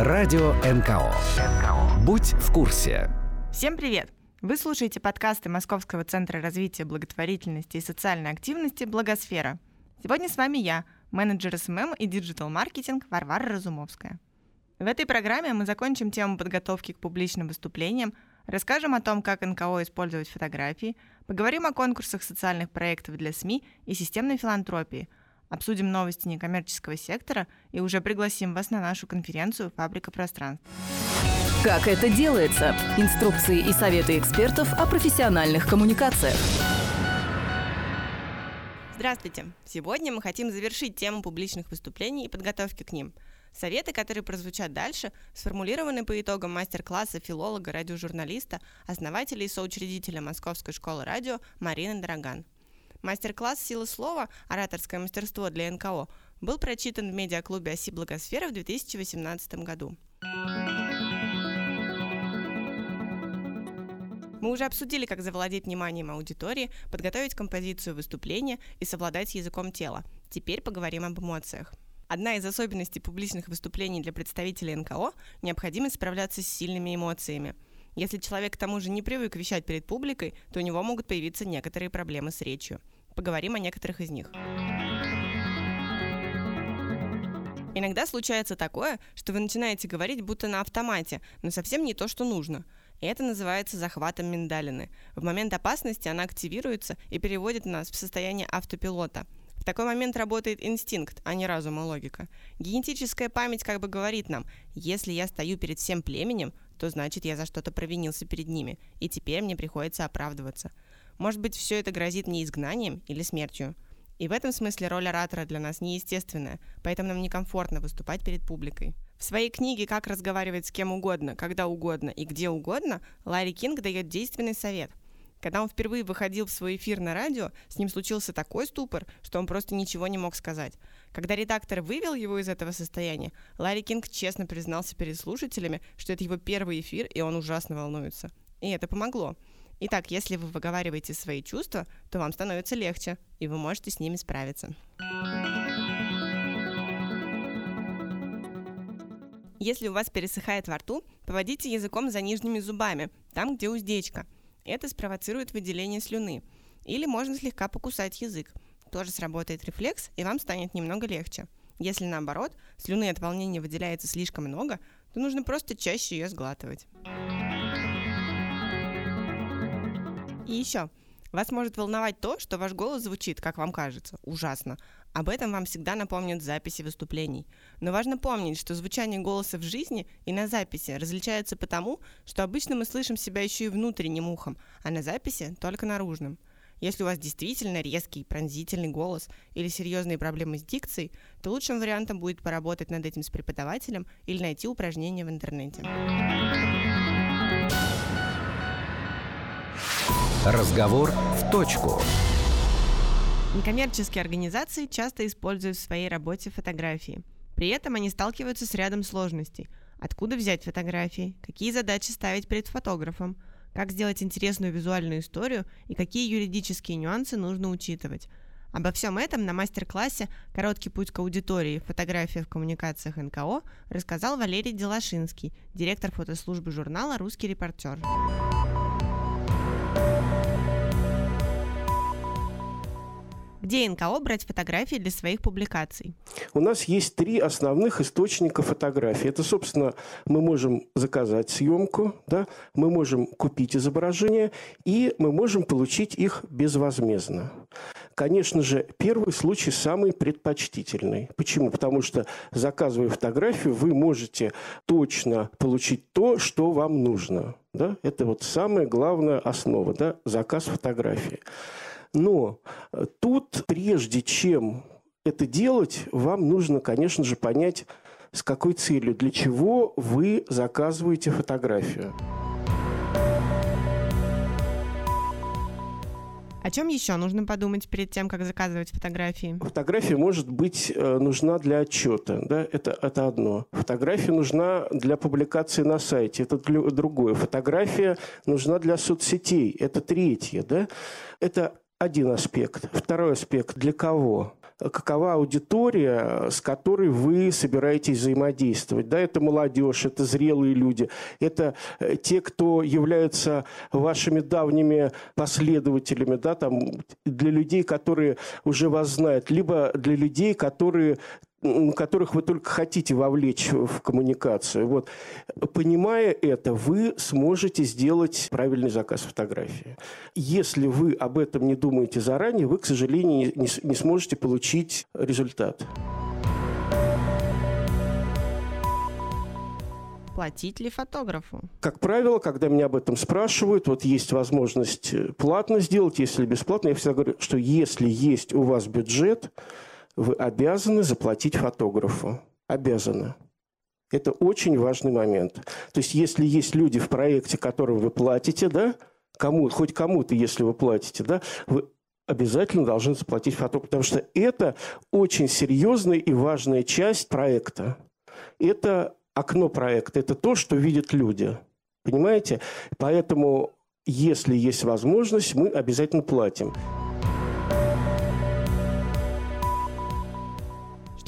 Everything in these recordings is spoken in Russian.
Радио НКО. Будь в курсе. Всем привет! Вы слушаете подкасты Московского центра развития благотворительности и социальной активности «Благосфера». Сегодня с вами я, менеджер SMM и digital-маркетинг Варвара Разумовская. В этой программе мы закончим тему подготовки к публичным выступлениям, расскажем о том, как НКО использовать фотографии, поговорим о конкурсах социальных проектов для СМИ и системной филантропии, обсудим новости некоммерческого сектора и уже пригласим вас на нашу конференцию «Фабрика пространств». Как это делается? Инструкции и советы экспертов о профессиональных коммуникациях. Здравствуйте! Сегодня мы хотим завершить тему публичных выступлений и подготовки к ним. Советы, которые прозвучат дальше, сформулированы по итогам мастер-класса филолога, радиожурналиста, основателя и соучредителя Московской школы радио Марины Дороган. Мастер-класс «Сила слова. Ораторское мастерство для НКО» был прочитан в медиаклубе «Оси Благосфера» в 2018 году. Мы уже обсудили, как завладеть вниманием аудитории, подготовить композицию выступления и совладать с языком тела. Теперь поговорим об эмоциях. Одна из особенностей публичных выступлений для представителей НКО – необходимость справляться с сильными эмоциями. Если человек к тому же не привык вещать перед публикой, то у него могут появиться некоторые проблемы с речью. Поговорим о некоторых из них. Иногда случается такое, что вы начинаете говорить будто на автомате, но совсем не то, что нужно – и это называется захватом миндалины. В момент опасности она активируется и переводит нас в состояние автопилота. В такой момент работает инстинкт, а не разум и логика. Генетическая память как бы говорит нам, если я стою перед всем племенем, то значит я за что-то провинился перед ними, и теперь мне приходится оправдываться. Может быть, все это грозит мне изгнанием или смертью. И в этом смысле роль оратора для нас неестественная, поэтому нам некомфортно выступать перед публикой. В своей книге «Как разговаривать с кем угодно, когда угодно и где угодно» Ларри Кинг дает действенный совет. Когда он впервые выходил в свой эфир на радио, с ним случился такой ступор, что он просто ничего не мог сказать. Когда редактор вывел его из этого состояния, Ларри Кинг честно признался перед слушателями, что это его первый эфир, и он ужасно волнуется. И это помогло. Итак, если вы выговариваете свои чувства, то вам становится легче, и вы можете с ними справиться. Если у вас пересыхает во рту, поводите языком за нижними зубами, там, где уздечка. Это спровоцирует выделение слюны. Или можно слегка покусать язык. Тоже сработает рефлекс, и вам станет немного легче. Если наоборот, слюны от волнения выделяется слишком много, то нужно просто чаще ее сглатывать. И еще, вас может волновать то, что ваш голос звучит, как вам кажется, ужасно. Об этом вам всегда напомнят записи выступлений. Но важно помнить, что звучание голоса в жизни и на записи различаются потому, что обычно мы слышим себя еще и внутренним ухом, а на записи только наружным. Если у вас действительно резкий, пронзительный голос или серьезные проблемы с дикцией, то лучшим вариантом будет поработать над этим с преподавателем или найти упражнения в интернете. Разговор в точку. Некоммерческие организации часто используют в своей работе фотографии. При этом они сталкиваются с рядом сложностей. Откуда взять фотографии? Какие задачи ставить перед фотографом? Как сделать интересную визуальную историю и какие юридические нюансы нужно учитывать? Обо всем этом на мастер-классе «Короткий путь к аудитории. Фотография в коммуникациях НКО» рассказал Валерий Делашинский, директор фотослужбы журнала «Русский репортер». Где НКО брать фотографии для своих публикаций? У нас есть три основных источника фотографий. Это, собственно, мы можем заказать съемку, да, мы можем купить изображение, и мы можем получить их безвозмездно. Конечно же, первый случай самый предпочтительный. Почему? Потому что, заказывая фотографию, вы можете точно получить то, что вам нужно. Да? Это вот самая главная основа, да? заказ фотографии. Но э, тут, прежде чем это делать, вам нужно, конечно же, понять, с какой целью, для чего вы заказываете фотографию. О чем еще нужно подумать перед тем, как заказывать фотографии? Фотография может быть э, нужна для отчета, да, это, это одно. Фотография нужна для публикации на сайте, это другое. Фотография нужна для соцсетей, это третье, да. Это один аспект. Второй аспект – для кого? какова аудитория, с которой вы собираетесь взаимодействовать. Да, это молодежь, это зрелые люди, это э, те, кто являются вашими давними последователями, да, там, для людей, которые уже вас знают, либо для людей, которые которых вы только хотите вовлечь в коммуникацию. Вот. Понимая это, вы сможете сделать правильный заказ фотографии. Если вы об этом не думаете заранее, вы, к сожалению, не, не сможете получить результат. платить ли фотографу? Как правило, когда меня об этом спрашивают, вот есть возможность платно сделать, если бесплатно, я всегда говорю, что если есть у вас бюджет, вы обязаны заплатить фотографу. Обязаны. Это очень важный момент. То есть, если есть люди в проекте, которым вы платите, да, кому, хоть кому-то, если вы платите, да, вы обязательно должны заплатить фотографу, потому что это очень серьезная и важная часть проекта. Это окно проекта, это то, что видят люди. Понимаете? Поэтому, если есть возможность, мы обязательно платим.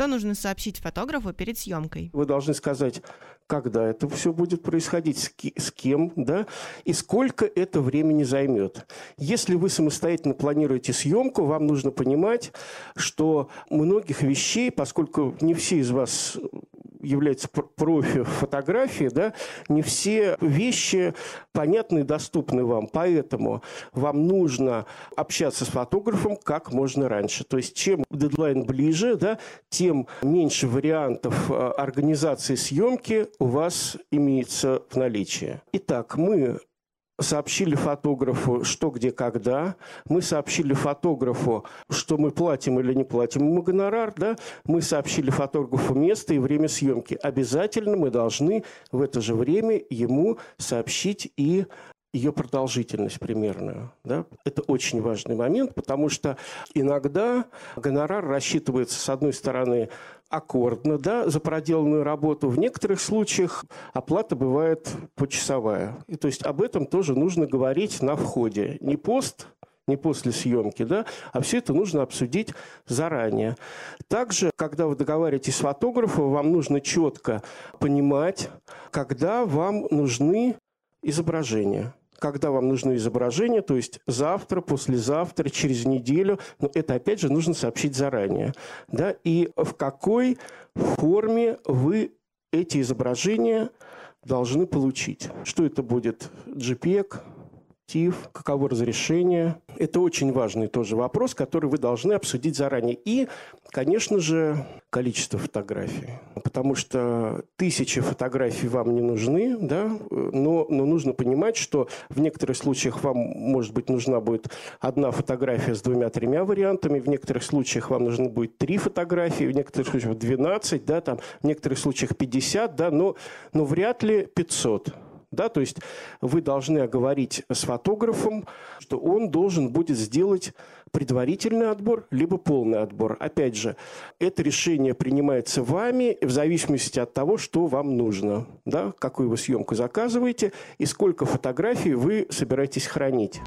Что нужно сообщить фотографу перед съемкой? Вы должны сказать, когда это все будет происходить, с кем, да, и сколько это времени займет. Если вы самостоятельно планируете съемку, вам нужно понимать, что многих вещей, поскольку не все из вас является профи фотографии, да, не все вещи понятны и доступны вам. Поэтому вам нужно общаться с фотографом как можно раньше. То есть чем дедлайн ближе, да, тем меньше вариантов э, организации съемки у вас имеется в наличии. Итак, мы сообщили фотографу, что, где, когда. Мы сообщили фотографу, что мы платим или не платим ему гонорар. Да? Мы сообщили фотографу место и время съемки. Обязательно мы должны в это же время ему сообщить и ее продолжительность примерную. Да? Это очень важный момент, потому что иногда гонорар рассчитывается, с одной стороны, аккордно да, за проделанную работу. В некоторых случаях оплата бывает почасовая. И, то есть об этом тоже нужно говорить на входе. Не пост, не после съемки, да, а все это нужно обсудить заранее. Также, когда вы договариваетесь с фотографом, вам нужно четко понимать, когда вам нужны изображения когда вам нужны изображения, то есть завтра, послезавтра, через неделю, но это опять же нужно сообщить заранее. Да? И в какой форме вы эти изображения должны получить. Что это будет? JPEG, TIFF, каково разрешение. Это очень важный тоже вопрос, который вы должны обсудить заранее. И, конечно же, количество фотографий. Потому что тысячи фотографий вам не нужны, да, но, но нужно понимать, что в некоторых случаях вам, может быть, нужна будет одна фотография с двумя-тремя вариантами, в некоторых случаях вам нужно будет три фотографии, в некоторых случаях 12, да, там, в некоторых случаях 50, да, но, но вряд ли 500. Да, то есть вы должны оговорить с фотографом, что он должен будет сделать предварительный отбор, либо полный отбор. Опять же, это решение принимается вами в зависимости от того, что вам нужно, да, какую вы съемку заказываете и сколько фотографий вы собираетесь хранить.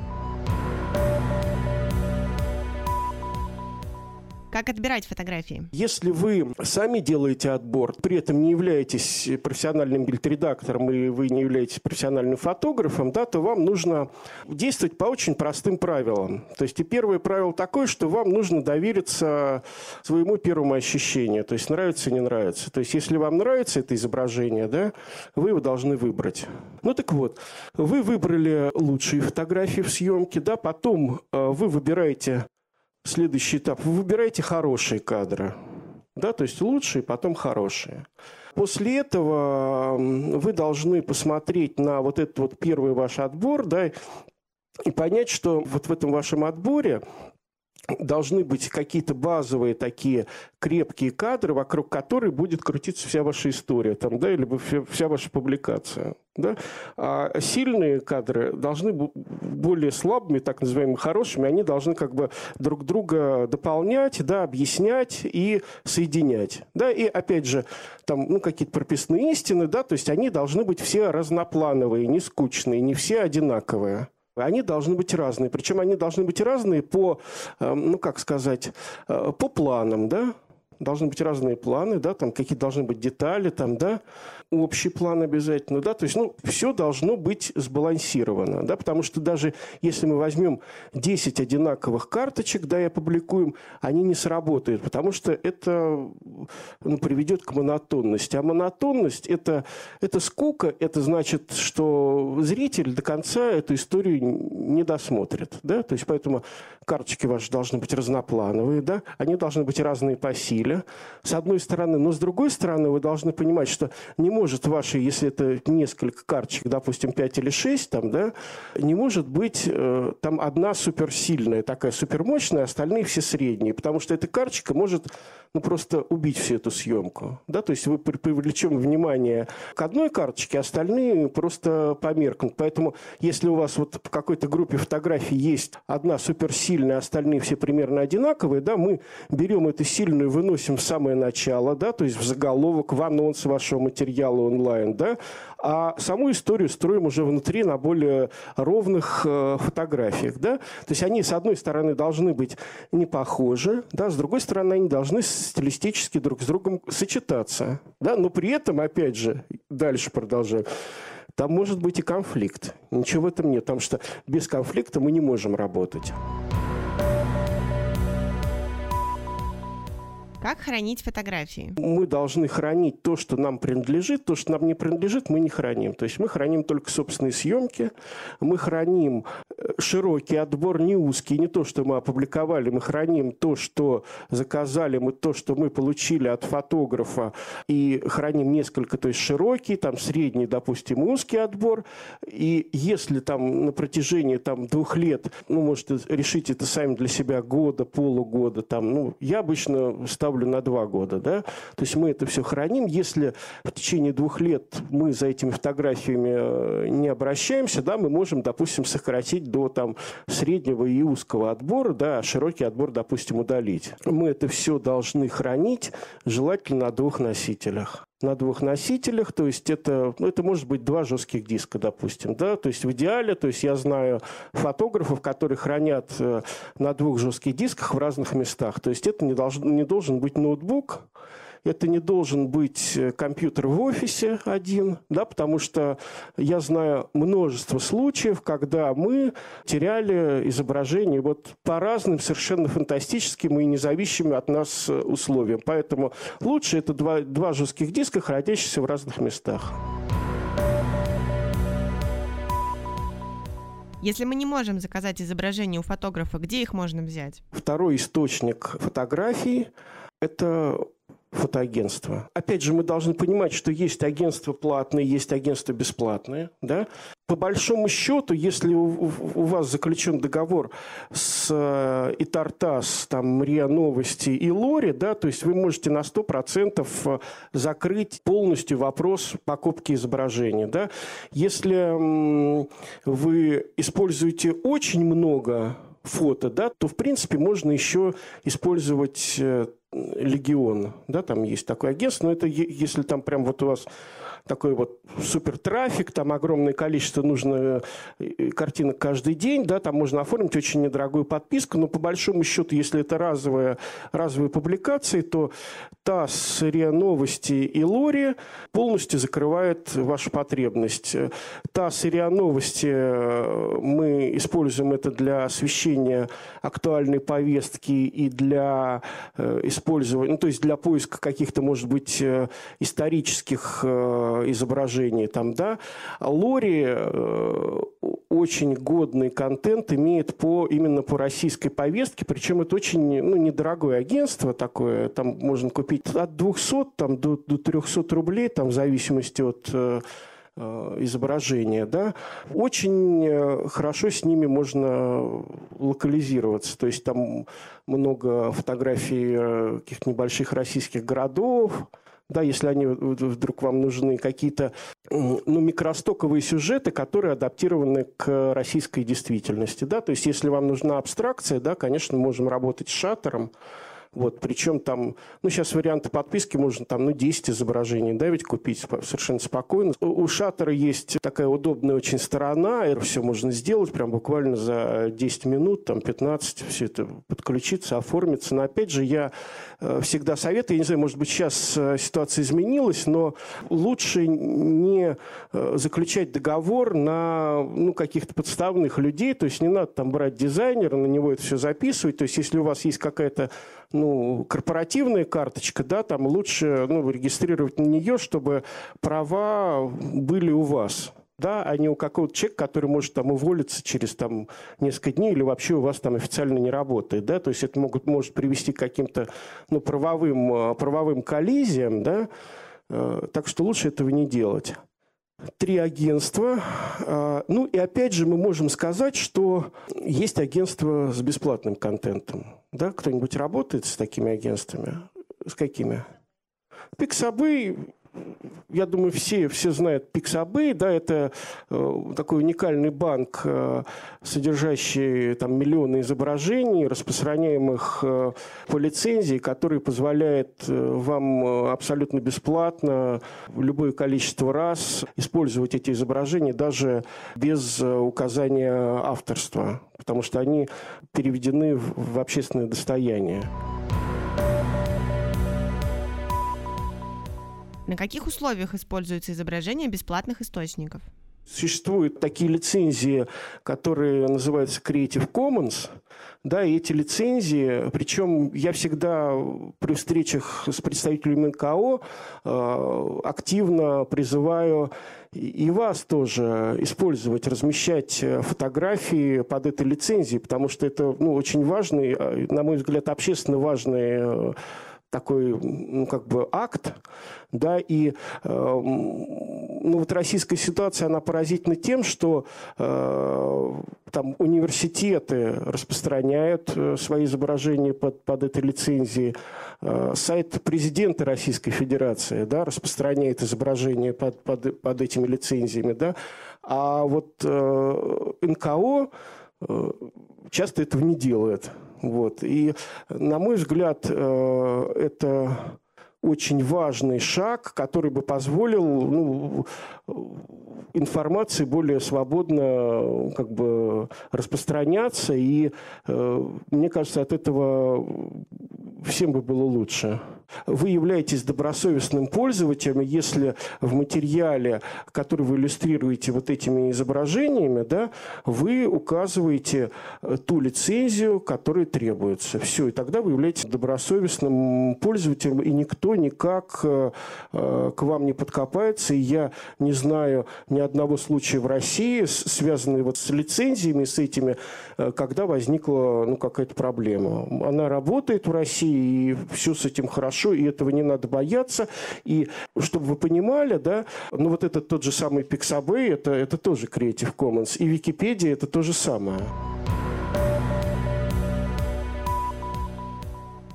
Как отбирать фотографии? Если вы сами делаете отбор, при этом не являетесь профессиональным бильд-редактором и вы не являетесь профессиональным фотографом, да, то вам нужно действовать по очень простым правилам. То есть и первое правило такое, что вам нужно довериться своему первому ощущению, то есть нравится, не нравится. То есть если вам нравится это изображение, да, вы его должны выбрать. Ну так вот, вы выбрали лучшие фотографии в съемке, да, потом э, вы выбираете следующий этап. Вы выбираете хорошие кадры. Да, то есть лучшие, потом хорошие. После этого вы должны посмотреть на вот этот вот первый ваш отбор, да, и понять, что вот в этом вашем отборе должны быть какие-то базовые такие крепкие кадры, вокруг которых будет крутиться вся ваша история, там, да, или вся, ваша публикация. Да? А сильные кадры должны быть более слабыми, так называемыми хорошими, они должны как бы друг друга дополнять, да, объяснять и соединять. Да? И опять же, там ну, какие-то прописные истины, да, то есть они должны быть все разноплановые, не скучные, не все одинаковые. Они должны быть разные. Причем они должны быть разные по, э, ну как сказать, э, по планам, да? Должны быть разные планы, да, там какие должны быть детали, там, да общий план обязательно, да, то есть, ну, все должно быть сбалансировано, да, потому что даже если мы возьмем 10 одинаковых карточек, да, и опубликуем, они не сработают, потому что это, ну, приведет к монотонности, а монотонность это, это скука, это значит, что зритель до конца эту историю не досмотрит, да, то есть, поэтому карточки ваши должны быть разноплановые, да, они должны быть разные по силе, с одной стороны, но с другой стороны вы должны понимать, что не может ваши, если это несколько карточек, допустим, 5 или 6, там, да, не может быть э, там одна суперсильная, такая супермощная, остальные все средние, потому что эта карточка может ну, просто убить всю эту съемку. Да? То есть вы привлечем внимание к одной карточке, остальные просто померкнут. Поэтому если у вас вот в какой-то группе фотографий есть одна суперсильная, остальные все примерно одинаковые, да, мы берем эту сильную, выносим в самое начало, да, то есть в заголовок, в анонс вашего материала онлайн, да, а саму историю строим уже внутри на более ровных э, фотографиях. Да? То есть они, с одной стороны, должны быть не похожи, да, с другой стороны, они должны стилистически друг с другом сочетаться. Да? Но при этом, опять же, дальше продолжаю, там может быть и конфликт. Ничего в этом нет, потому что без конфликта мы не можем работать. Как хранить фотографии? Мы должны хранить то, что нам принадлежит. То, что нам не принадлежит, мы не храним. То есть мы храним только собственные съемки. Мы храним э, широкий отбор, не узкий. Не то, что мы опубликовали. Мы храним то, что заказали, мы то, что мы получили от фотографа. И храним несколько, то есть широкий, там средний, допустим, узкий отбор. И если там на протяжении там, двух лет, ну, может, решить это сами для себя года, полугода, там, ну, я обычно ставлю ставлю на два года. Да? То есть мы это все храним. Если в течение двух лет мы за этими фотографиями э, не обращаемся, да, мы можем, допустим, сократить до там, среднего и узкого отбора, да, а широкий отбор, допустим, удалить. Мы это все должны хранить, желательно на двух носителях на двух носителях, то есть это, ну, это может быть два жестких диска, допустим, да, то есть в идеале, то есть я знаю фотографов, которые хранят э, на двух жестких дисках в разных местах, то есть это не, должен, не должен быть ноутбук, это не должен быть э, компьютер в офисе один, да, потому что я знаю множество случаев, когда мы теряли изображение вот по разным совершенно фантастическим и независимым от нас э, условиям. Поэтому лучше это два, два жестких диска, хранящиеся в разных местах. Если мы не можем заказать изображения у фотографа, где их можно взять? Второй источник фотографий – это фотоагентства. Опять же, мы должны понимать, что есть агентства платные, есть агентства бесплатные. Да? По большому счету, если у, у вас заключен договор с э, Итартас, там, РИА Новости и Лори, да, то есть вы можете на 100% э, закрыть полностью вопрос покупки изображения. Да? Если вы используете очень много фото, да, то, в принципе, можно еще использовать э, Легион, да, там есть такое агентство, но это если там прям вот у вас такой вот супер трафик, там огромное количество нужно э, картинок каждый день, да, там можно оформить очень недорогую подписку, но по большому счету, если это разовые, разовые публикации, то ТАСС, РИА Новости и Лори полностью закрывает вашу потребность. ТАСС и РИА Новости э, мы используем это для освещения актуальной повестки и для э, использования, ну, то есть для поиска каких-то, может быть, исторических Э, изображений там, да, Лори э, очень годный контент имеет по, именно по российской повестке, причем это очень ну, недорогое агентство такое, там можно купить от 200 там, до, до 300 рублей, там, в зависимости от э, изображения, да, очень хорошо с ними можно локализироваться. То есть там много фотографий каких-то небольших российских городов, да, если они вдруг вам нужны, какие-то ну, микростоковые сюжеты, которые адаптированы к российской действительности. Да? То есть если вам нужна абстракция, да, конечно, можем работать с шаттером, Вот, причем там, ну, сейчас варианты подписки можно там, ну, 10 изображений, да, ведь купить совершенно спокойно. У шаттера есть такая удобная очень сторона, и все можно сделать прям буквально за 10 минут, там, 15, все это подключиться, оформиться. Но, опять же, я э, всегда советую, я не знаю, может быть, сейчас э, ситуация изменилась, но лучше не э, заключать договор на, ну, каких-то подставных людей, то есть не надо там брать дизайнера, на него это все записывать, то есть если у вас есть какая-то ну, корпоративная карточка, да, там лучше ну, регистрировать на нее, чтобы права были у вас да, а не у какого-то человека, который может там уволиться через там несколько дней или вообще у вас там официально не работает, да, то есть это могут, может привести к каким-то, ну, правовым, э, правовым коллизиям, да, э, так что лучше этого не делать. Три агентства. Э, ну и опять же мы можем сказать, что есть агентства с бесплатным контентом. Да? Кто-нибудь работает с такими агентствами? С какими? Пиксабы я думаю, все, все знают Pixabay, да, это э, такой уникальный банк, э, содержащий там миллионы изображений, распространяемых э, по лицензии, который позволяет э, вам абсолютно бесплатно любое количество раз использовать эти изображения даже без э, указания авторства, потому что они переведены в, в общественное достояние. На каких условиях используется изображение бесплатных источников? Существуют такие лицензии, которые называются Creative Commons, да, и эти лицензии, причем я всегда при встречах с представителями НКО э, активно призываю и вас тоже использовать, размещать фотографии под этой лицензией, потому что это ну, очень важный, э, на мой взгляд, общественно важный э, такой, ну, как бы акт, да, и э, ну, вот российская ситуация, она поразительна тем, что э, там университеты распространяют э, свои изображения под, под этой лицензией, э, сайт президента Российской Федерации, да, распространяет изображения под, под, под этими лицензиями, да, а вот э, НКО э, часто этого не делает. Вот. И, на мой взгляд, э, это очень важный шаг, который бы позволил ну, информации более свободно как бы распространяться. И э, мне кажется, от этого всем бы было лучше. Вы являетесь добросовестным пользователем, если в материале, который вы иллюстрируете вот этими изображениями, да, вы указываете э, ту лицензию, которая требуется. Все, и тогда вы являетесь добросовестным пользователем, и никто никак э, э, к вам не подкопается. И я не знаю ни одного случая в России, связанного вот с лицензиями, с этими, когда возникла ну, какая-то проблема. Она работает в России, и все с этим хорошо, и этого не надо бояться. И чтобы вы понимали, да, ну вот этот тот же самый Pixabay, это, это тоже Creative Commons, и Википедия это то же самое.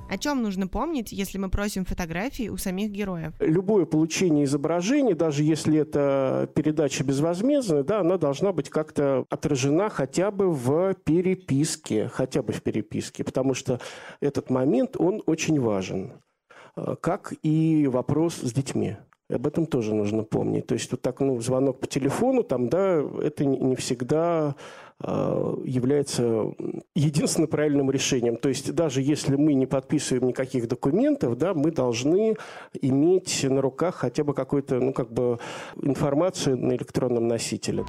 О чем нужно помнить, если мы просим фотографии у самих героев? Любое получение изображения, даже если это передача безвозмездная, да, она должна быть как-то отражена хотя бы в переписке, хотя бы в переписке, потому что этот момент, он очень важен, как и вопрос с детьми. Об этом тоже нужно помнить. То есть вот так, ну, звонок по телефону, там, да, это не всегда Э, является единственно правильным решением. То есть даже если мы не подписываем никаких документов, да, мы должны иметь на руках хотя бы какую-то ну, как бы информацию на электронном носителе.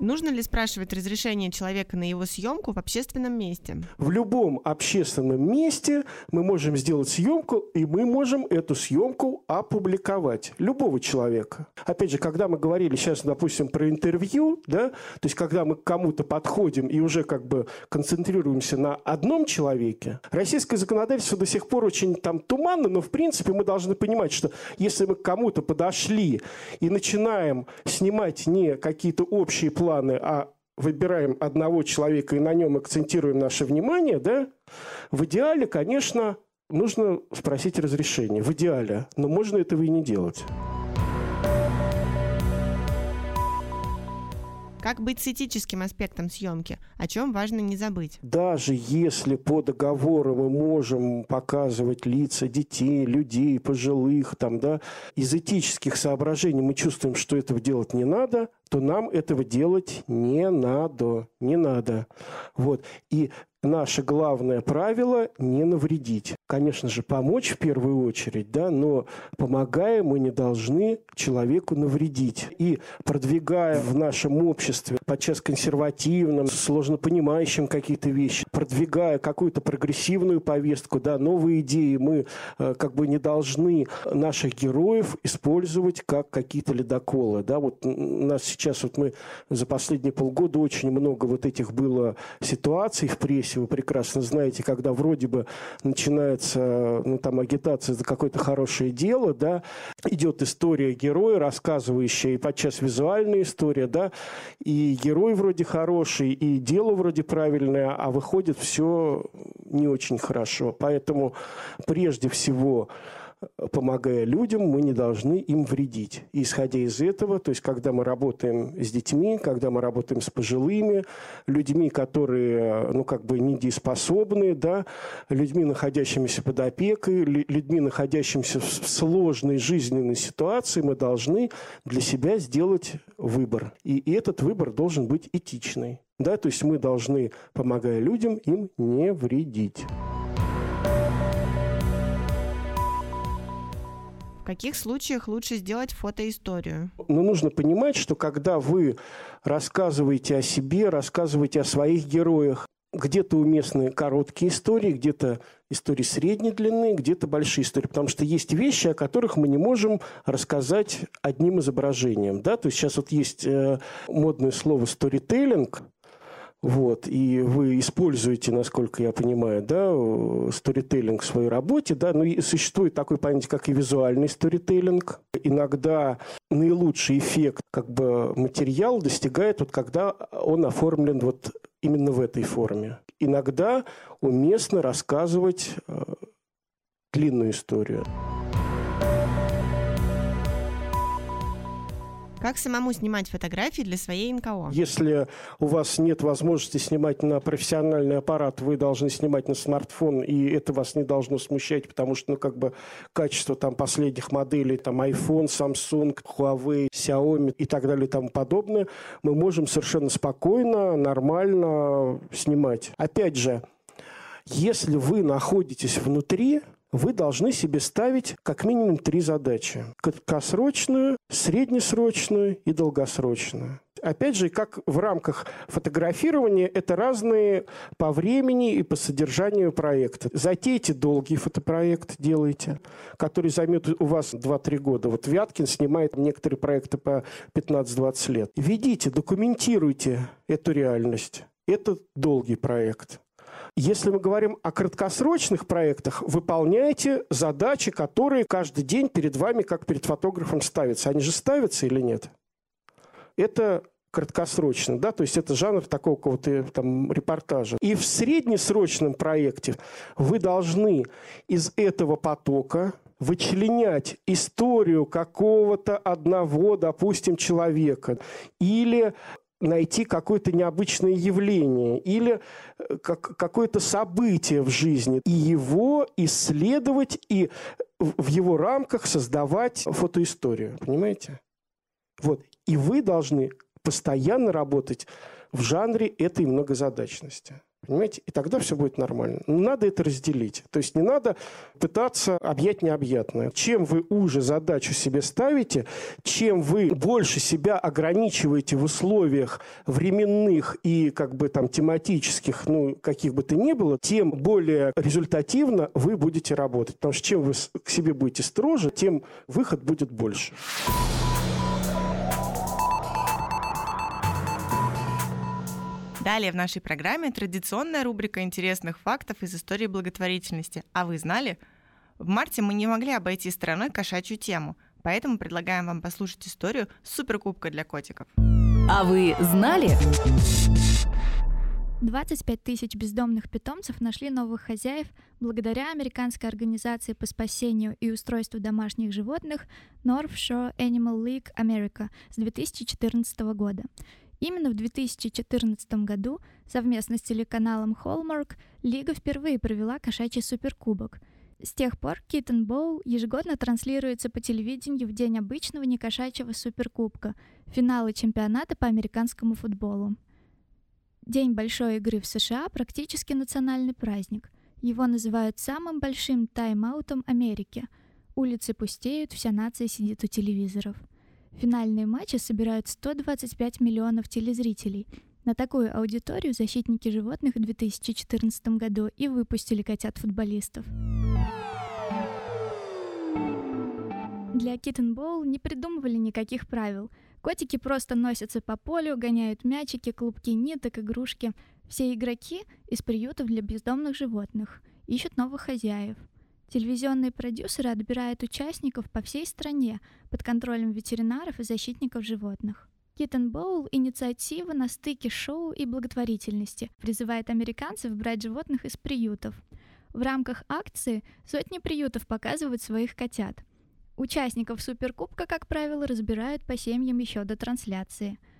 Нужно ли спрашивать разрешение человека на его съемку в общественном месте? В любом общественном месте мы можем сделать съемку, и мы можем эту съемку опубликовать. Любого человека. Опять же, когда мы говорили сейчас, допустим, про интервью, да, то есть когда мы к кому-то подходим и уже как бы концентрируемся на одном человеке, российское законодательство до сих пор очень там туманно, но в принципе мы должны понимать, что если мы к кому-то подошли и начинаем снимать не какие-то общие планы, планы, а выбираем одного человека и на нем акцентируем наше внимание, да, в идеале, конечно, нужно спросить разрешение. В идеале. Но можно этого и не делать. Как быть с этическим аспектом съемки? О чем важно не забыть? Даже если по договору мы можем показывать лица детей, людей, пожилых, там, да, из этических соображений мы чувствуем, что этого делать не надо, то нам этого делать не надо. Не надо. Вот. И наше главное правило – не навредить. Конечно же, помочь в первую очередь, да, но помогая, мы не должны человеку навредить. И продвигая в нашем обществе, подчас консервативном, сложно понимающим какие-то вещи, продвигая какую-то прогрессивную повестку, да, новые идеи, мы э, как бы не должны наших героев использовать как какие-то ледоколы. Да. Вот у нас сейчас вот мы за последние полгода очень много вот этих было ситуаций в прессе, вы прекрасно знаете, когда вроде бы начинается ну, там, агитация за какое-то хорошее дело, да, идет история героя, рассказывающая, и подчас визуальная история, да, и герой вроде хороший, и дело вроде правильное, а выходит все не очень хорошо. Поэтому прежде всего помогая людям, мы не должны им вредить. Исходя из этого, то есть когда мы работаем с детьми, когда мы работаем с пожилыми, людьми, которые, ну, как бы недееспособны, да, людьми, находящимися под опекой, людьми, находящимися в сложной жизненной ситуации, мы должны для себя сделать выбор. И этот выбор должен быть этичный. Да, то есть мы должны, помогая людям, им не вредить. Каких случаях лучше сделать фотоисторию? Ну, нужно понимать, что когда вы рассказываете о себе, рассказываете о своих героях, где-то уместны короткие истории, где-то истории средней длины, где-то большие истории. Потому что есть вещи, о которых мы не можем рассказать одним изображением. Да? То есть сейчас вот есть э, модное слово «сторителлинг», вот, и вы используете, насколько я понимаю, да, сторителлинг в своей работе, да, но и существует такой понятие, как и визуальный сторителлинг. Иногда наилучший эффект, как бы материал достигает, вот когда он оформлен вот именно в этой форме. Иногда уместно рассказывать э, длинную историю. Как самому снимать фотографии для своей НКО? Если у вас нет возможности снимать на профессиональный аппарат, вы должны снимать на смартфон, и это вас не должно смущать, потому что, ну, как бы качество там последних моделей, там iPhone, Samsung, Huawei, Xiaomi и так далее и тому подобное, мы можем совершенно спокойно, нормально снимать. Опять же, если вы находитесь внутри, вы должны себе ставить как минимум три задачи. Краткосрочную, среднесрочную и долгосрочную. Опять же, как в рамках фотографирования, это разные по времени и по содержанию проекта. Затейте долгий фотопроект, делайте, который займет у вас 2-3 года. Вот Вяткин снимает некоторые проекты по 15-20 лет. Ведите, документируйте эту реальность. Это долгий проект. Если мы говорим о краткосрочных проектах, выполняйте задачи, которые каждый день перед вами, как перед фотографом, ставятся. Они же ставятся или нет? Это краткосрочно, да, то есть это жанр такого какого-то там репортажа. И в среднесрочном проекте вы должны из этого потока вычленять историю какого-то одного, допустим, человека или найти какое-то необычное явление или э, как, какое-то событие в жизни, и его исследовать, и в его рамках создавать фотоисторию. Понимаете? Вот. И вы должны постоянно работать в жанре этой многозадачности. Понимаете? И тогда все будет нормально. Но надо это разделить. То есть не надо пытаться объять необъятное. Чем вы уже задачу себе ставите, чем вы больше себя ограничиваете в условиях временных и как бы там тематических, ну, каких бы то ни было, тем более результативно вы будете работать. Потому что чем вы к себе будете строже, тем выход будет больше. Далее в нашей программе традиционная рубрика интересных фактов из истории благотворительности. А вы знали? В марте мы не могли обойти стороной кошачью тему, поэтому предлагаем вам послушать историю суперкубка для котиков. А вы знали? 25 тысяч бездомных питомцев нашли новых хозяев благодаря американской организации по спасению и устройству домашних животных North Shore Animal League America с 2014 года. Именно в 2014 году совместно с телеканалом Hallmark Лига впервые провела кошачий суперкубок. С тех пор Kitten Bowl ежегодно транслируется по телевидению в день обычного некошачьего суперкубка, финала чемпионата по американскому футболу. День большой игры в США практически национальный праздник. Его называют самым большим тайм-аутом Америки. Улицы пустеют, вся нация сидит у телевизоров. Финальные матчи собирают 125 миллионов телезрителей. На такую аудиторию защитники животных в 2014 году и выпустили котят-футболистов. Для Kitten Bowl не придумывали никаких правил. Котики просто носятся по полю, гоняют мячики, клубки ниток, игрушки. Все игроки из приютов для бездомных животных ищут новых хозяев – Телевизионные продюсеры отбирают участников по всей стране под контролем ветеринаров и защитников животных. Kitten Bowl – инициатива на стыке шоу и благотворительности, призывает американцев брать животных из приютов. В рамках акции сотни приютов показывают своих котят. Участников Суперкубка, как правило, разбирают по семьям еще до трансляции –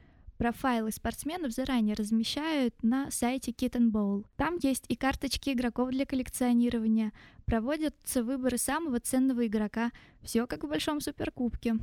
Профайлы спортсменов заранее размещают на сайте Kitten Bowl. Там есть и карточки игроков для коллекционирования. Проводятся выборы самого ценного игрока. Все как в большом суперкубке.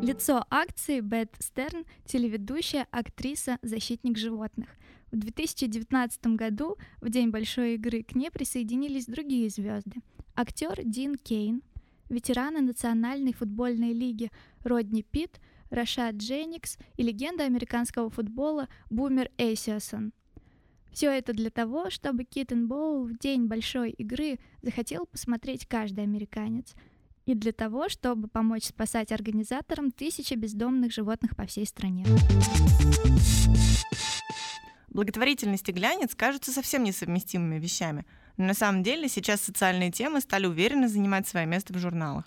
Лицо акции Бет Стерн, телеведущая, актриса, защитник животных. В 2019 году, в день большой игры, к ней присоединились другие звезды. Актер Дин Кейн, ветераны Национальной футбольной лиги Родни Питт, Рашад Дженникс и легенда американского футбола Бумер Эйсиасон. Все это для того, чтобы Киттен Боул в день большой игры захотел посмотреть каждый американец. И для того, чтобы помочь спасать организаторам тысячи бездомных животных по всей стране. Благотворительность и глянец кажутся совсем несовместимыми вещами – но на самом деле сейчас социальные темы стали уверенно занимать свое место в журналах.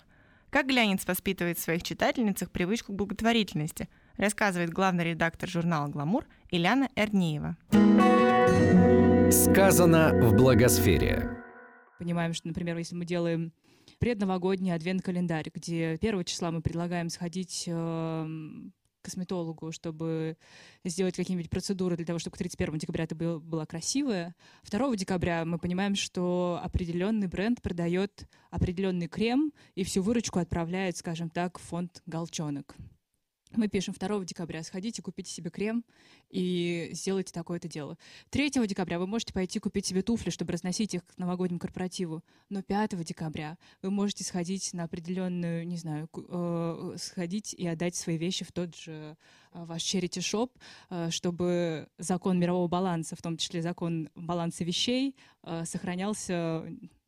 Как глянец воспитывает в своих читательницах привычку к благотворительности, рассказывает главный редактор журнала «Гламур» Ильяна Эрниева. Сказано в благосфере. Понимаем, что, например, если мы делаем предновогодний адвент-календарь, где первого числа мы предлагаем сходить эм, косметологу, чтобы сделать какие-нибудь процедуры для того, чтобы к 31 декабря это было, было красивое. 2 декабря мы понимаем, что определенный бренд продает определенный крем и всю выручку отправляет, скажем так, в фонд «Галчонок» мы пишем 2 декабря, сходите, купите себе крем и сделайте такое-то дело. 3 декабря вы можете пойти купить себе туфли, чтобы разносить их к новогоднему корпоративу. Но 5 декабря вы можете сходить на определенную, не знаю, э, сходить и отдать свои вещи в тот же э, ваш charity шоп, э, чтобы закон мирового баланса, в том числе закон баланса вещей, э, сохранялся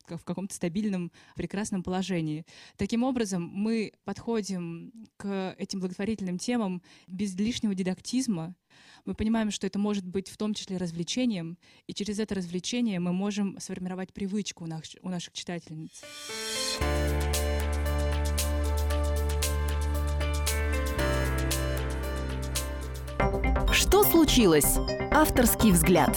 в каком-то стабильном, прекрасном положении. Таким образом, мы подходим к этим благотворительным темам без лишнего дидактизма. Мы понимаем, что это может быть в том числе развлечением, и через это развлечение мы можем сформировать привычку у, наш, у наших читательниц. Что случилось? Авторский взгляд.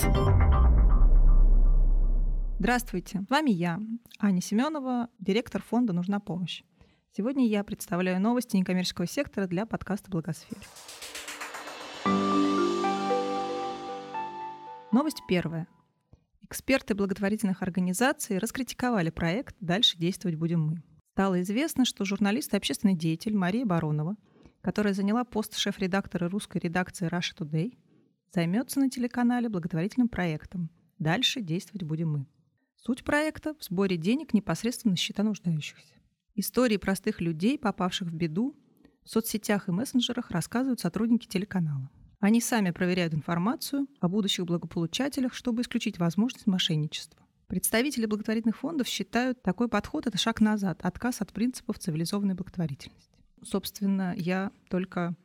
Здравствуйте, с вами я, Аня Семенова, директор фонда «Нужна помощь». Сегодня я представляю новости некоммерческого сектора для подкаста «Благосфера». Новость первая. Эксперты благотворительных организаций раскритиковали проект «Дальше действовать будем мы». Стало известно, что журналист и общественный деятель Мария Баронова, которая заняла пост шеф-редактора русской редакции Russia Today, займется на телеканале благотворительным проектом «Дальше действовать будем мы». Суть проекта – в сборе денег непосредственно на счета нуждающихся. Истории простых людей, попавших в беду, в соцсетях и мессенджерах рассказывают сотрудники телеканала. Они сами проверяют информацию о будущих благополучателях, чтобы исключить возможность мошенничества. Представители благотворительных фондов считают такой подход – это шаг назад, отказ от принципов цивилизованной благотворительности. Собственно, я только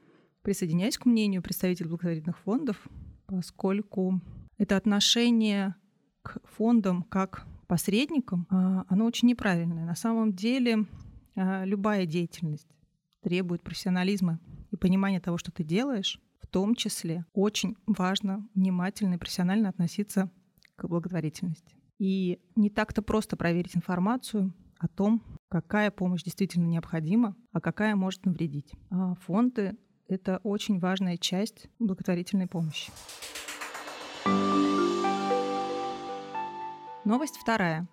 присоединяюсь к мнению представителей благотворительных фондов, поскольку это отношение к фондам как посредникам, а, оно очень неправильное. На самом деле а, любая деятельность требует профессионализма и понимания того, что ты делаешь. В том числе очень важно внимательно и профессионально относиться к благотворительности. И не так-то просто проверить информацию о том, какая помощь действительно необходима, а какая может навредить. А фонды — это очень важная часть благотворительной помощи. Новость вторая.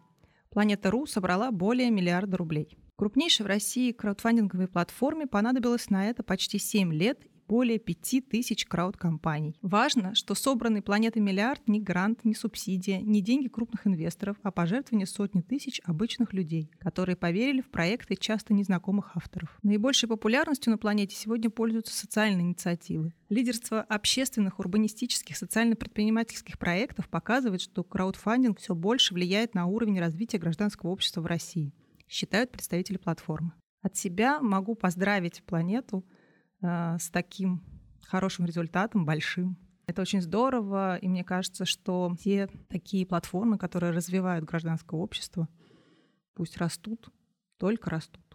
Планета.ру собрала более миллиарда рублей. Крупнейшей в России краудфандинговой платформе понадобилось на это почти 7 лет более 5000 крауд-компаний. Важно, что собранный планетой миллиард не грант, не субсидия, не деньги крупных инвесторов, а пожертвования сотни тысяч обычных людей, которые поверили в проекты часто незнакомых авторов. Наибольшей популярностью на планете сегодня пользуются социальные инициативы. Лидерство общественных, урбанистических, социально-предпринимательских проектов показывает, что краудфандинг все больше влияет на уровень развития гражданского общества в России, считают представители платформы. От себя могу поздравить планету Э, с таким хорошим результатом, большим. Это очень здорово, и мне кажется, что все такие платформы, которые развивают гражданское общество, пусть растут, только растут.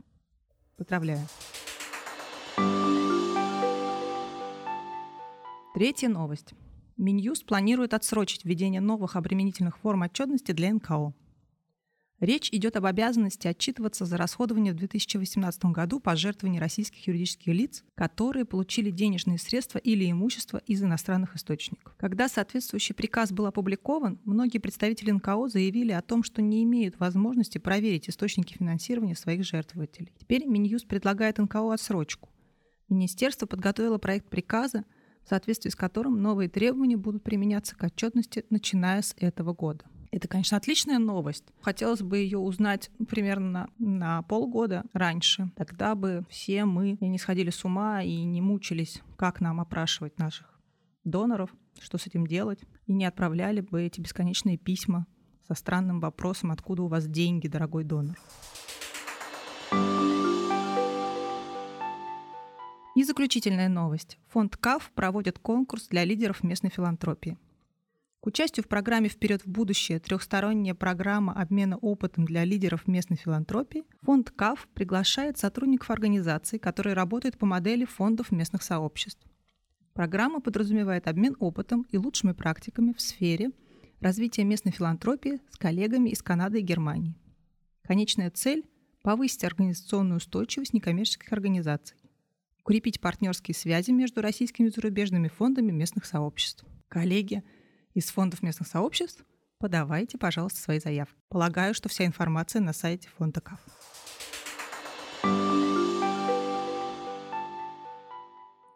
Поздравляю. Третья новость. Минюст планирует отсрочить введение новых обременительных форм отчетности для НКО. Речь идет об обязанности отчитываться за расходование в 2018 году пожертвований российских юридических лиц, которые получили денежные средства или имущество из иностранных источников. Когда соответствующий приказ был опубликован, многие представители НКО заявили о том, что не имеют возможности проверить источники финансирования своих жертвователей. Теперь Минюст предлагает НКО отсрочку. Министерство подготовило проект приказа, в соответствии с которым новые требования будут применяться к отчетности, начиная с этого года. Это, конечно, отличная новость. Хотелось бы ее узнать примерно на, полгода раньше. Тогда бы все мы не сходили с ума и не мучились, как нам опрашивать наших доноров, что с этим делать, и не отправляли бы эти бесконечные письма со странным вопросом, откуда у вас деньги, дорогой донор. И заключительная новость. Фонд КАФ проводит конкурс для лидеров местной филантропии. К участию в программе «Вперед в будущее» трехсторонняя программа обмена опытом для лидеров местной филантропии, фонд КАФ приглашает сотрудников организаций, которые работают по модели фондов местных сообществ. Программа подразумевает обмен опытом и лучшими практиками в сфере развития местной филантропии с коллегами из Канады и Германии. Конечная цель – повысить организационную устойчивость некоммерческих организаций, укрепить партнерские связи между российскими и зарубежными фондами местных сообществ. Коллеги – из фондов местных сообществ, подавайте, пожалуйста, свои заявки. Полагаю, что вся информация на сайте фонда КАФ.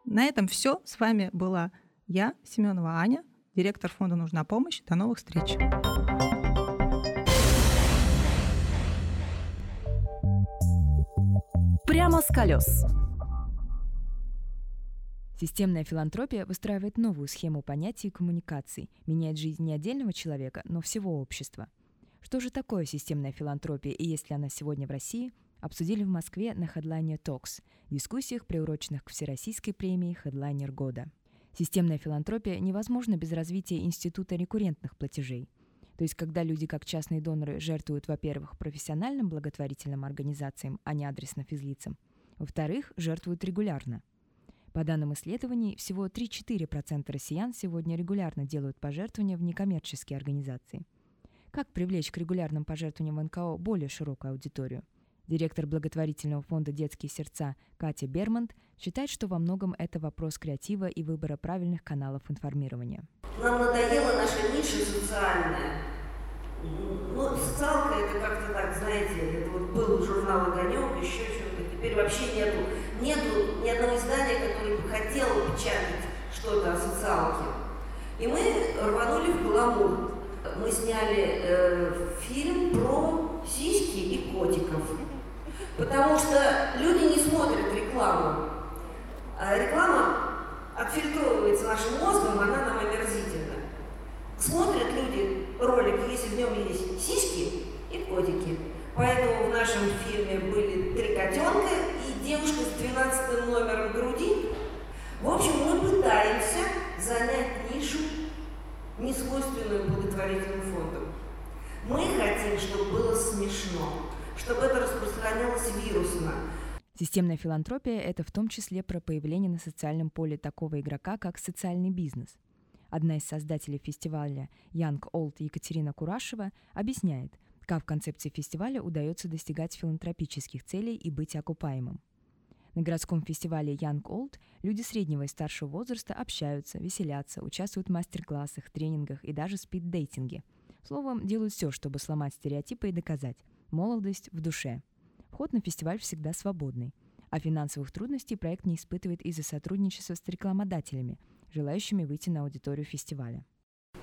На этом все. С вами была я, Семенова Аня, директор фонда «Нужна помощь». До новых встреч. Прямо с колес. Системная филантропия выстраивает новую схему понятий и коммуникаций, меняет жизнь не отдельного человека, но всего общества. Что же такое системная филантропия и есть ли она сегодня в России, обсудили в Москве на Headliner Talks, дискуссиях, приуроченных к Всероссийской премии Headliner года. Системная филантропия невозможна без развития института рекуррентных платежей. То есть, когда люди, как частные доноры, жертвуют, во-первых, профессиональным благотворительным организациям, а не адресно физлицам, во-вторых, жертвуют регулярно – по данным исследований, всего 3-4% россиян сегодня регулярно делают пожертвования в некоммерческие организации. Как привлечь к регулярным пожертвованиям в НКО более широкую аудиторию? Директор благотворительного фонда «Детские сердца» Катя Бермонт считает, что во многом это вопрос креатива и выбора правильных каналов информирования. Нам надоела наша ниша социальная. Ну, социалка это как-то так, знаете, это вот был журнал «Огонек», еще что-то, теперь вообще нету нету ни одного издания, которое бы хотело печатать что-то о социалке. И мы рванули в Гламур. Мы сняли э, фильм про сиськи и котиков. Потому что люди не смотрят рекламу. А реклама отфильтровывается нашим мозгом, она нам омерзительна. Смотрят люди ролик, если в нем есть сиськи и котики. Поэтому в нашем фильме были три котенка и девушка с 12 номером груди. В общем, мы пытаемся занять нишу, не свойственную благотворительным фондам. Мы хотим, чтобы было смешно, чтобы это распространялось вирусно. Системная филантропия – это в том числе про появление на социальном поле такого игрока, как социальный бизнес. Одна из создателей фестиваля Young Old Екатерина Курашева объясняет – как в концепции фестиваля удается достигать филантропических целей и быть окупаемым. На городском фестивале Young Old люди среднего и старшего возраста общаются, веселятся, участвуют в мастер-классах, тренингах и даже спид-дейтинге. Словом, делают все, чтобы сломать стереотипы и доказать – молодость в душе. Вход на фестиваль всегда свободный, а финансовых трудностей проект не испытывает из-за сотрудничества с рекламодателями, желающими выйти на аудиторию фестиваля.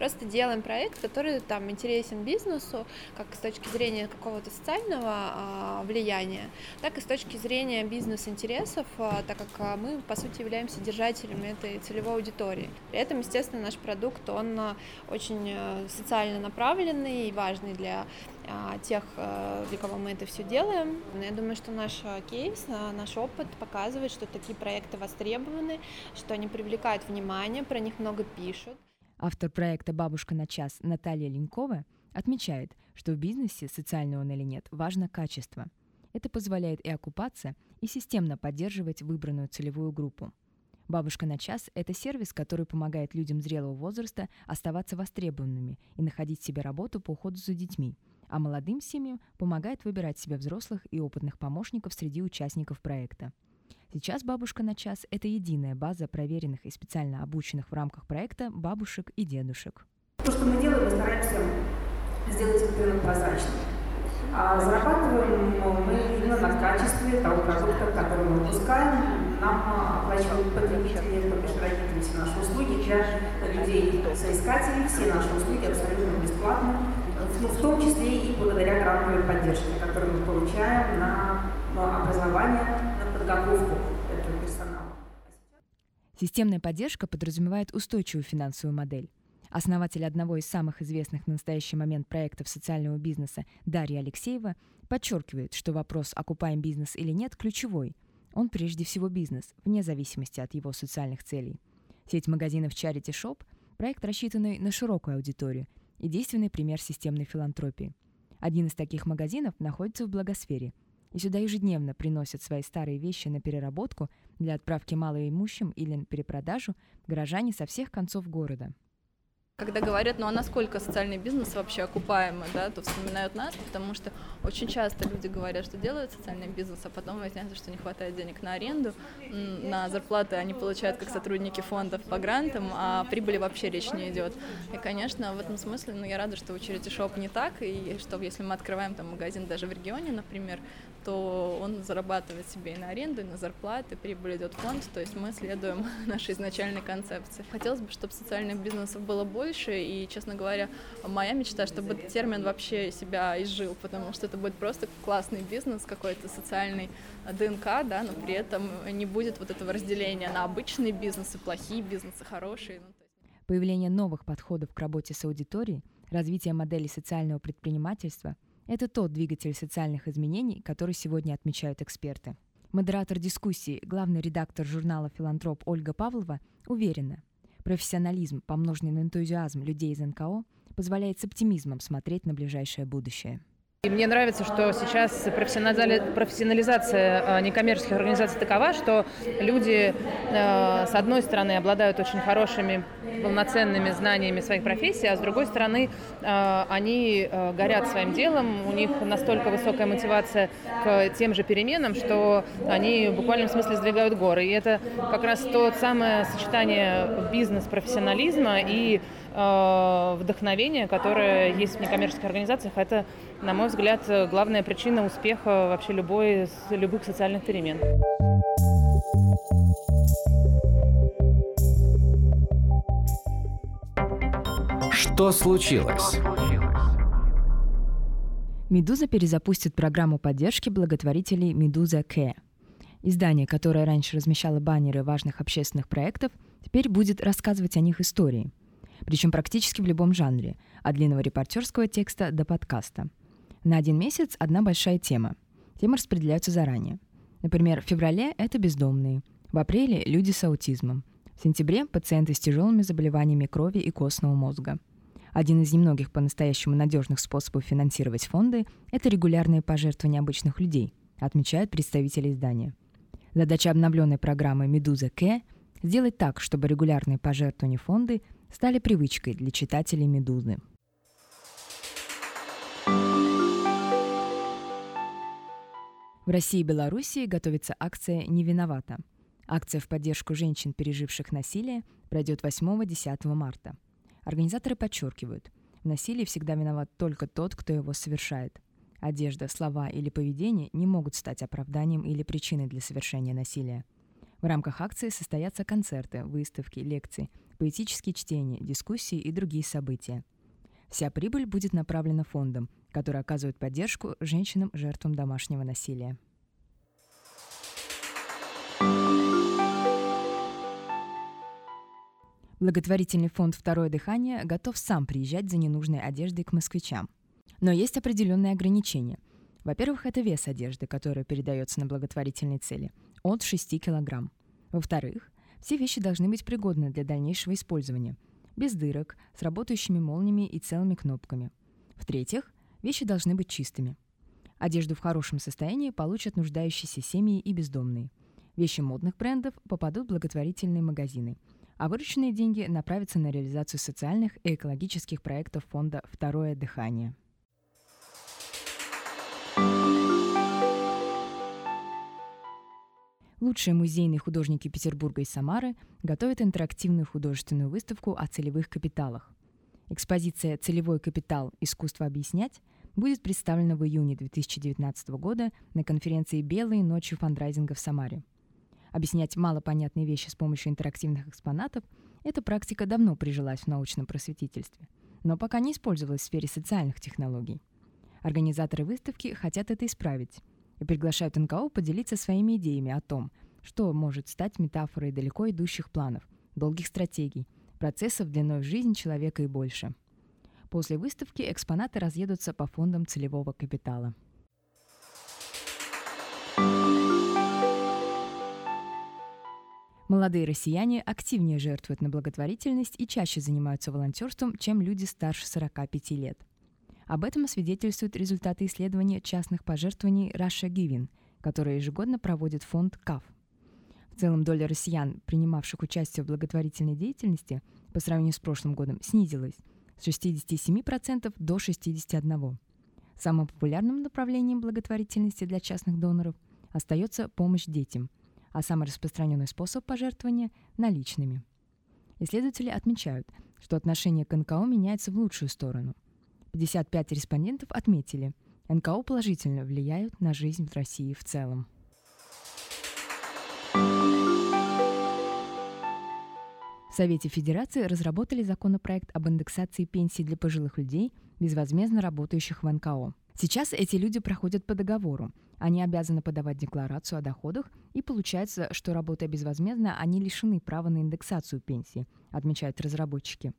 Просто делаем проект, который там интересен бизнесу, как с точки зрения какого-то социального а, влияния, так и с точки зрения бизнес-интересов, а, так как а, мы, по сути, являемся держателями этой целевой аудитории. При этом, естественно, наш продукт, он очень а, социально направленный и важный для тех, а, для кого мы это все делаем. Но я думаю, что наш кейс, наш опыт показывает, что такие проекты востребованы, что они привлекают внимание, про них много пишут. Автор проекта «Бабушка на час» Наталья Ленькова отмечает, что в бизнесе, социальный он или нет, важно качество. Это позволяет и окупаться, и системно поддерживать выбранную целевую группу. «Бабушка на час» — это сервис, который помогает людям зрелого возраста оставаться востребованными и находить себе работу по уходу за детьми, а молодым семьям помогает выбирать себе взрослых и опытных помощников среди участников проекта. Сейчас «Бабушка на час» — это единая база проверенных и специально обученных в рамках проекта бабушек и дедушек. То, что мы делаем, мы стараемся сделать этот рынок прозрачным. А зарабатываем мы именно на качестве того продукта, который мы выпускаем. Нам оплачивают потребители, то бишь родители все наши услуги для людей, соискателей, все наши услуги абсолютно бесплатно, в том числе и благодаря грантовой поддержке, которую мы получаем на образование, подготовку этого персонала. Системная поддержка подразумевает устойчивую финансовую модель. Основатель одного из самых известных в настоящий момент проектов социального бизнеса Дарья Алексеева подчеркивает, что вопрос «окупаем бизнес или нет» ключевой. Он прежде всего бизнес, вне зависимости от его социальных целей. Сеть магазинов Charity Shop – проект, рассчитанный на широкую аудиторию и действенный пример системной филантропии. Один из таких магазинов находится в Благосфере – и сюда ежедневно приносят свои старые вещи на переработку для отправки малоимущим или на перепродажу горожане со всех концов города. Когда говорят, ну а насколько социальный бизнес вообще окупаемый, да, то вспоминают нас, потому что очень часто люди говорят, что делают социальный бизнес, а потом выясняется, что не хватает денег на аренду, на зарплаты они получают как сотрудники фондов по грантам, а прибыли вообще речь не идет. И, конечно, в этом смысле, ну, я рада, что у Charity Shop не так, и что если мы открываем там магазин даже в регионе, например, то он зарабатывает себе и на аренду, и на зарплаты, прибыль идет в фонд, то есть мы следуем нашей изначальной концепции. Хотелось бы, чтобы социальных бизнесов было больше, и, честно говоря, моя мечта, чтобы этот термин вообще себя изжил, потому что это будет просто классный бизнес, какой-то социальный ДНК, да, но при этом не будет вот этого разделения на обычные бизнесы, плохие бизнесы, хорошие. Ну, Появление новых подходов к работе с аудиторией, развитие моделей социального предпринимательства – это тот двигатель социальных изменений, который сегодня отмечают эксперты. Модератор дискуссии, главный редактор журнала «Филантроп» Ольга Павлова уверена, профессионализм, помноженный на энтузиазм людей из НКО, позволяет с оптимизмом смотреть на ближайшее будущее. И мне нравится, что сейчас профессионализация э, некоммерческих организаций такова, что люди, э, с одной стороны, обладают очень хорошими, полноценными знаниями своих профессий, а с другой стороны, э, они горят своим делом, у них настолько высокая мотивация к тем же переменам, что они в буквальном смысле сдвигают горы. И это как раз то самое сочетание бизнес-профессионализма и вдохновение, которое есть в некоммерческих организациях, это, на мой взгляд, главная причина успеха вообще любой, любых социальных перемен. Что случилось? «Медуза» перезапустит программу поддержки благотворителей «Медуза К». Издание, которое раньше размещало баннеры важных общественных проектов, теперь будет рассказывать о них истории – причем практически в любом жанре, от длинного репортерского текста до подкаста. На один месяц одна большая тема. Темы распределяются заранее. Например, в феврале это бездомные, в апреле – люди с аутизмом, в сентябре – пациенты с тяжелыми заболеваниями крови и костного мозга. Один из немногих по-настоящему надежных способов финансировать фонды – это регулярные пожертвования обычных людей, отмечают представители издания. Задача обновленной программы «Медуза К» – сделать так, чтобы регулярные пожертвования фонды стали привычкой для читателей «Медузы». В России и Белоруссии готовится акция «Не виновата». Акция в поддержку женщин, переживших насилие, пройдет 8-10 марта. Организаторы подчеркивают, в насилии всегда виноват только тот, кто его совершает. Одежда, слова или поведение не могут стать оправданием или причиной для совершения насилия. В рамках акции состоятся концерты, выставки, лекции, поэтические чтения, дискуссии и другие события. Вся прибыль будет направлена фондам, которые оказывают поддержку женщинам, жертвам домашнего насилия. Благотворительный фонд «Второе дыхание» готов сам приезжать за ненужной одеждой к москвичам. Но есть определенные ограничения. Во-первых, это вес одежды, которая передается на благотворительные цели – от 6 килограмм. Во-вторых, все вещи должны быть пригодны для дальнейшего использования, без дырок, с работающими молниями и целыми кнопками. В-третьих, вещи должны быть чистыми. Одежду в хорошем состоянии получат нуждающиеся семьи и бездомные. Вещи модных брендов попадут в благотворительные магазины – а вырученные деньги направятся на реализацию социальных и экологических проектов фонда «Второе дыхание». Лучшие музейные художники Петербурга и Самары готовят интерактивную художественную выставку о целевых капиталах. Экспозиция «Целевой капитал. Искусство объяснять» будет представлена в июне 2019 года на конференции «Белые ночи фандрайзинга» в Самаре – Объяснять малопонятные вещи с помощью интерактивных экспонатов – эта практика давно прижилась в научном просветительстве, но пока не использовалась в сфере социальных технологий. Организаторы выставки хотят это исправить и приглашают НКО поделиться своими идеями о том, что может стать метафорой далеко идущих планов, долгих стратегий, процессов длиной в жизнь человека и больше. После выставки экспонаты разъедутся по фондам целевого капитала. Молодые россияне активнее жертвуют на благотворительность и чаще занимаются волонтерством, чем люди старше 45 лет. Об этом свидетельствуют результаты исследования частных пожертвований Russia Giving, которые ежегодно проводит фонд КАФ. В целом доля россиян, принимавших участие в благотворительной деятельности, по сравнению с прошлым годом снизилась с 67% до 61%. Самым популярным направлением благотворительности для частных доноров остается помощь детям – а самый распространенный способ пожертвования – наличными. Исследователи отмечают, что отношение к НКО меняется в лучшую сторону. 55 респондентов отметили, НКО положительно влияют на жизнь в России в целом. В Совете Федерации разработали законопроект об индексации пенсий для пожилых людей, безвозмездно работающих в НКО. Сейчас эти люди проходят по договору. Они обязаны подавать декларацию о доходах, и получается, что работая безвозмездно, они лишены права на индексацию пенсии, отмечают разработчики.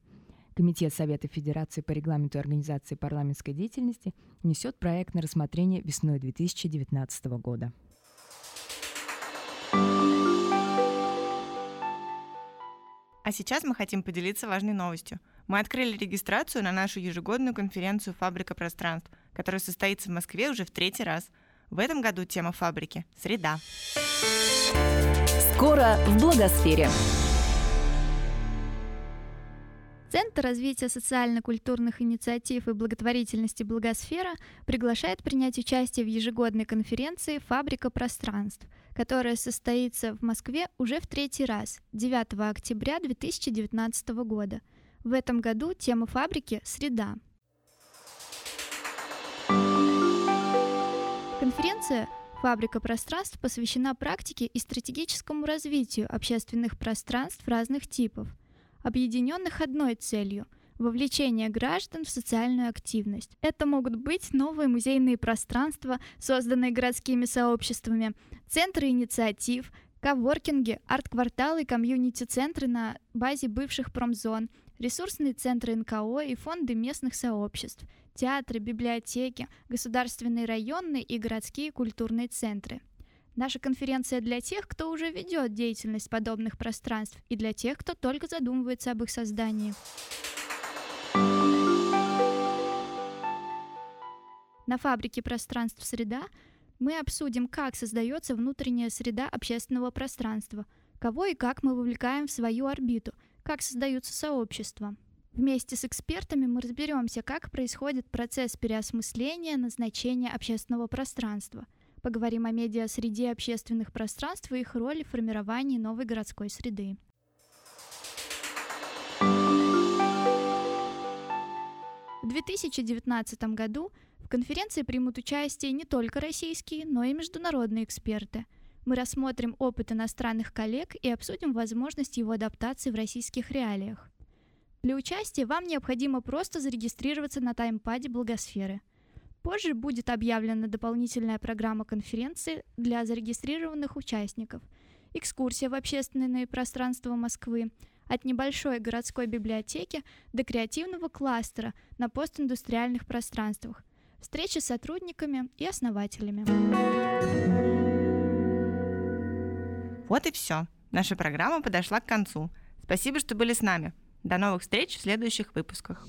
Комитет Совета Федерации по регламенту организации парламентской деятельности несет проект на рассмотрение весной 2019 года. А сейчас мы хотим поделиться важной новостью. Мы открыли регистрацию на нашу ежегодную конференцию «Фабрика пространств», которая состоится в Москве уже в третий раз. В этом году тема фабрики – среда. Скоро в благосфере. Центр развития социально-культурных инициатив и благотворительности «Благосфера» приглашает принять участие в ежегодной конференции «Фабрика пространств», которая состоится в Москве уже в третий раз, 9 октября 2019 года. В этом году тема фабрики – «Среда». Конференция «Фабрика пространств» посвящена практике и стратегическому развитию общественных пространств разных типов, объединенных одной целью – вовлечение граждан в социальную активность. Это могут быть новые музейные пространства, созданные городскими сообществами, центры инициатив, коворкинги, арт-кварталы комьюнити-центры на базе бывших промзон, ресурсные центры НКО и фонды местных сообществ – театры, библиотеки, государственные районные и городские культурные центры. Наша конференция для тех, кто уже ведет деятельность подобных пространств, и для тех, кто только задумывается об их создании. На фабрике пространств «Среда» мы обсудим, как создается внутренняя среда общественного пространства, кого и как мы вовлекаем в свою орбиту, как создаются сообщества – Вместе с экспертами мы разберемся, как происходит процесс переосмысления назначения общественного пространства, Поговорим о медиа-среде общественных пространств и их роли в формировании новой городской среды. В 2019 году в конференции примут участие не только российские, но и международные эксперты. Мы рассмотрим опыт иностранных коллег и обсудим возможность его адаптации в российских реалиях. Для участия вам необходимо просто зарегистрироваться на таймпаде Благосферы. Позже будет объявлена дополнительная программа конференции для зарегистрированных участников, экскурсия в общественные пространства Москвы, от небольшой городской библиотеки до креативного кластера на постиндустриальных пространствах, встречи с сотрудниками и основателями. Вот и все. Наша программа подошла к концу. Спасибо, что были с нами. До новых встреч в следующих выпусках.